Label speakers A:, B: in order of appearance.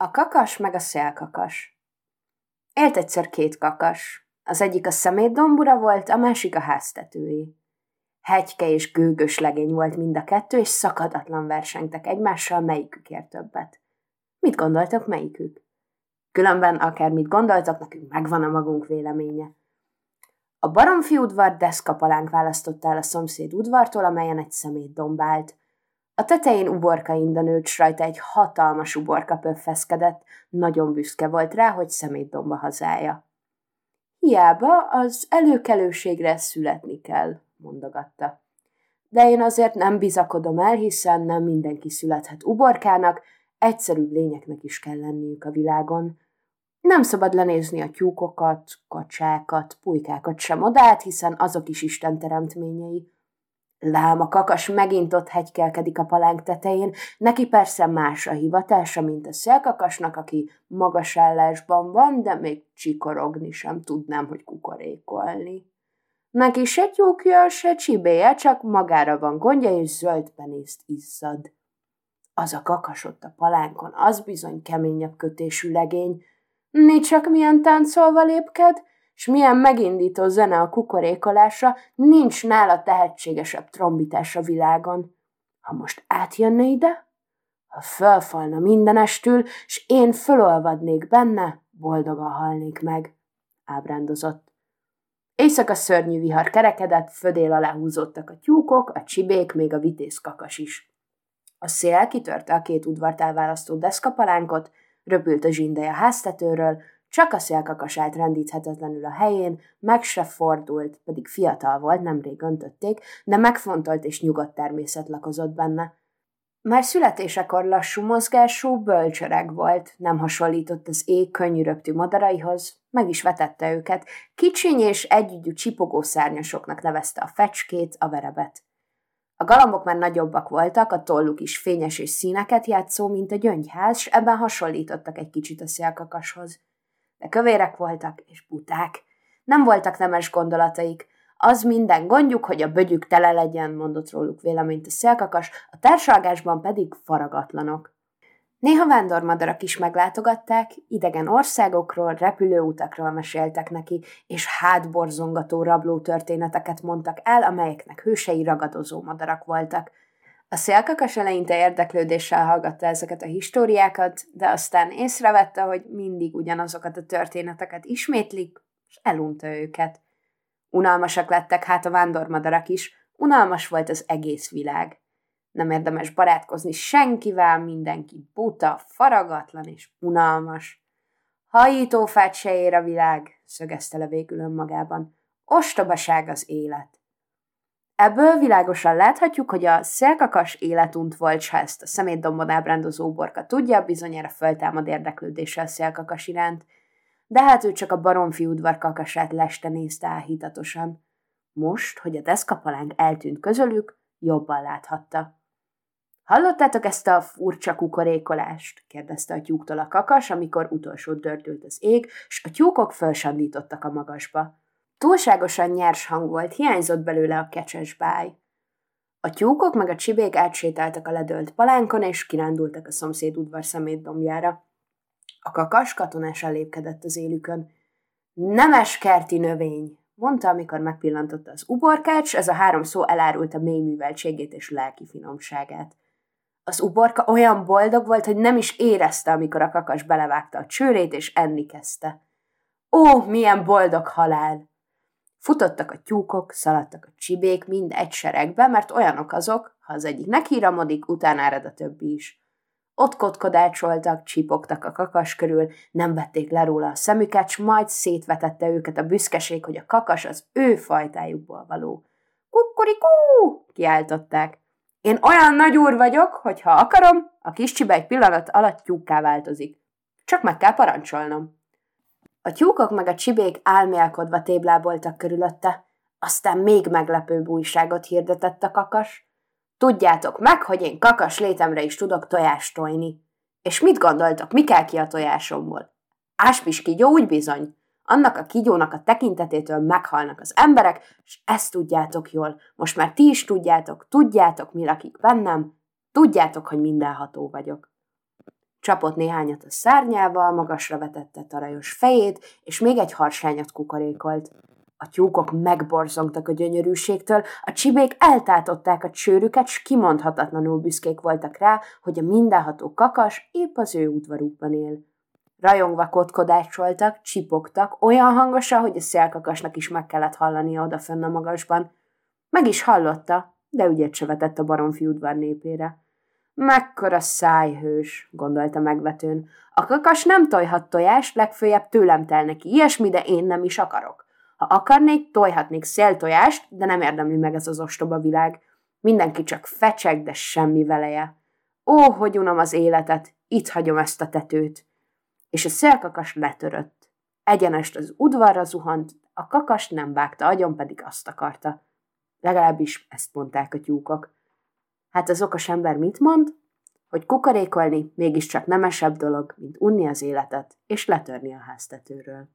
A: A kakas meg a szélkakas. Élt egyszer két kakas. Az egyik a szemétdombura volt, a másik a háztetői. Hegyke és gőgös legény volt mind a kettő, és szakadatlan versengtek egymással, melyikük ér többet. Mit gondoltok, melyikük? Különben akármit gondoltak, nekünk megvan a magunk véleménye. A baromfi udvar deszkapalánk választotta el a szomszéd udvartól, amelyen egy szemét dombált. A tetején uborka inda nőtt, s rajta egy hatalmas uborka pöffeszkedett, nagyon büszke volt rá, hogy szemétdomba hazája. Hiába az előkelőségre születni kell, mondogatta. De én azért nem bizakodom el, hiszen nem mindenki születhet uborkának, egyszerűbb lényeknek is kell lenniük a világon. Nem szabad lenézni a tyúkokat, kacsákat, pulykákat sem odát, hiszen azok is Isten teremtményei. Lám, a kakas megint ott hegykelkedik a palánk tetején, neki persze más a hivatása, mint a szélkakasnak, aki magas állásban van, de még csikorogni sem tudnám, hogy kukorékolni. Neki se tyúkja, se csibéje, csak magára van gondja, és zöld penészt izzad. Az a kakas ott a palánkon, az bizony keményebb kötésű legény. Nincs csak milyen táncolva lépked, s milyen megindító zene a kukorékolásra, nincs nála tehetségesebb trombitás a világon. Ha most átjönne ide, ha fölfalna mindenestül, s én fölolvadnék benne, boldogan halnék meg, ábrándozott. Éjszaka szörnyű vihar kerekedett, födél alá húzódtak a tyúkok, a csibék, még a vitéz kakas is. A szél kitörte a két udvart elválasztó deszkapalánkot, röpült a zsindeje háztetőről, csak a szélkakas állt rendíthetetlenül a helyén, meg se fordult, pedig fiatal volt, nemrég öntötték, de megfontolt és nyugodt természet lakozott benne. Már születésekor lassú mozgású, bölcsöreg volt, nem hasonlított az ég könnyű röptű madaraihoz, meg is vetette őket, kicsiny és együgyű csipogó szárnyasoknak nevezte a fecskét, a verebet. A galambok már nagyobbak voltak, a tolluk is fényes és színeket játszó, mint a gyöngyház, s ebben hasonlítottak egy kicsit a szélkakashoz de kövérek voltak és buták. Nem voltak nemes gondolataik. Az minden gondjuk, hogy a bögyük tele legyen, mondott róluk véleményt a szélkakas, a társalgásban pedig faragatlanok. Néha vándormadarak is meglátogatták, idegen országokról, repülőutakról meséltek neki, és hátborzongató rabló történeteket mondtak el, amelyeknek hősei ragadozó madarak voltak – a szélkakas eleinte érdeklődéssel hallgatta ezeket a históriákat, de aztán észrevette, hogy mindig ugyanazokat a történeteket ismétlik, és elunta őket. Unalmasak lettek hát a vándormadarak is, unalmas volt az egész világ. Nem érdemes barátkozni senkivel, mindenki buta, faragatlan és unalmas. Hajítófát se ér a világ, szögezte le végül önmagában. Ostobaság az élet. Ebből világosan láthatjuk, hogy a szélkakas életunt volt, s ha ezt a szemétdombon ábrándozó borka tudja, bizonyára föltámad érdeklődéssel szélkakas iránt, de hát ő csak a baromfi udvar kakasát leste nézte áhítatosan. Most, hogy a deszkapalánk eltűnt közölük, jobban láthatta. Hallottátok ezt a furcsa kukorékolást? kérdezte a tyúktól a kakas, amikor utolsó dördült az ég, s a tyúkok fölsandítottak a magasba. Túlságosan nyers hang volt, hiányzott belőle a kecses báj. A tyúkok meg a csibék átsétáltak a ledölt palánkon, és kirándultak a szomszéd udvar szemétdombjára. A kakas katonásan lépkedett az élükön. Nemes kerti növény, mondta, amikor megpillantotta az uborkács, ez a három szó elárult a mély műveltségét és lelki finomságát. Az uborka olyan boldog volt, hogy nem is érezte, amikor a kakas belevágta a csőrét, és enni kezdte. Ó, milyen boldog halál! Futottak a tyúkok, szaladtak a csibék, mind egy seregbe, mert olyanok azok, ha az egyik nekiramodik, utána ered a többi is. Ott kotkodácsoltak, csipogtak a kakas körül, nem vették le róla a szemüket, s majd szétvetette őket a büszkeség, hogy a kakas az ő fajtájukból való. Kukurikú! kiáltották. Én olyan nagy úr vagyok, hogy ha akarom, a kis csibe egy pillanat alatt tyúkká változik. Csak meg kell parancsolnom. A tyúkok meg a csibék álmélkodva tébláboltak körülötte, aztán még meglepőbb újságot hirdetett a kakas. Tudjátok meg, hogy én kakas létemre is tudok tojást tojni. És mit gondoltok, mi kell ki a tojásomból? Áspis kigyó úgy bizony. Annak a kigyónak a tekintetétől meghalnak az emberek, és ezt tudjátok jól. Most már ti is tudjátok, tudjátok, mi lakik bennem, tudjátok, hogy mindenható vagyok. Csapott néhányat a szárnyával, magasra vetette tarajos fejét, és még egy harsányat kukorékolt. A tyúkok megborzongtak a gyönyörűségtől, a csibék eltátották a csőrüket, s kimondhatatlanul büszkék voltak rá, hogy a mindenható kakas épp az ő udvarukban él. Rajongva kotkodácsoltak, csipogtak, olyan hangosan, hogy a szélkakasnak is meg kellett hallania odafönn a magasban. Meg is hallotta, de ügyet se vetett a baromfi udvar népére. Mekkora szájhős, gondolta megvetőn. A kakas nem tojhat tojást, legfőjebb tőlem tel neki ilyesmi, de én nem is akarok. Ha akarnék, tojhatnék széltojást, de nem érdemli meg ez az ostoba világ. Mindenki csak fecseg, de semmi veleje. Ó, hogy unom az életet, itt hagyom ezt a tetőt. És a szélkakas letörött. Egyenest az udvarra zuhant, a kakas nem vágta, agyon pedig azt akarta. Legalábbis ezt mondták a tyúkok. Hát az okos ember mit mond? Hogy kukarékolni mégiscsak nemesebb dolog, mint unni az életet és letörni a háztetőről.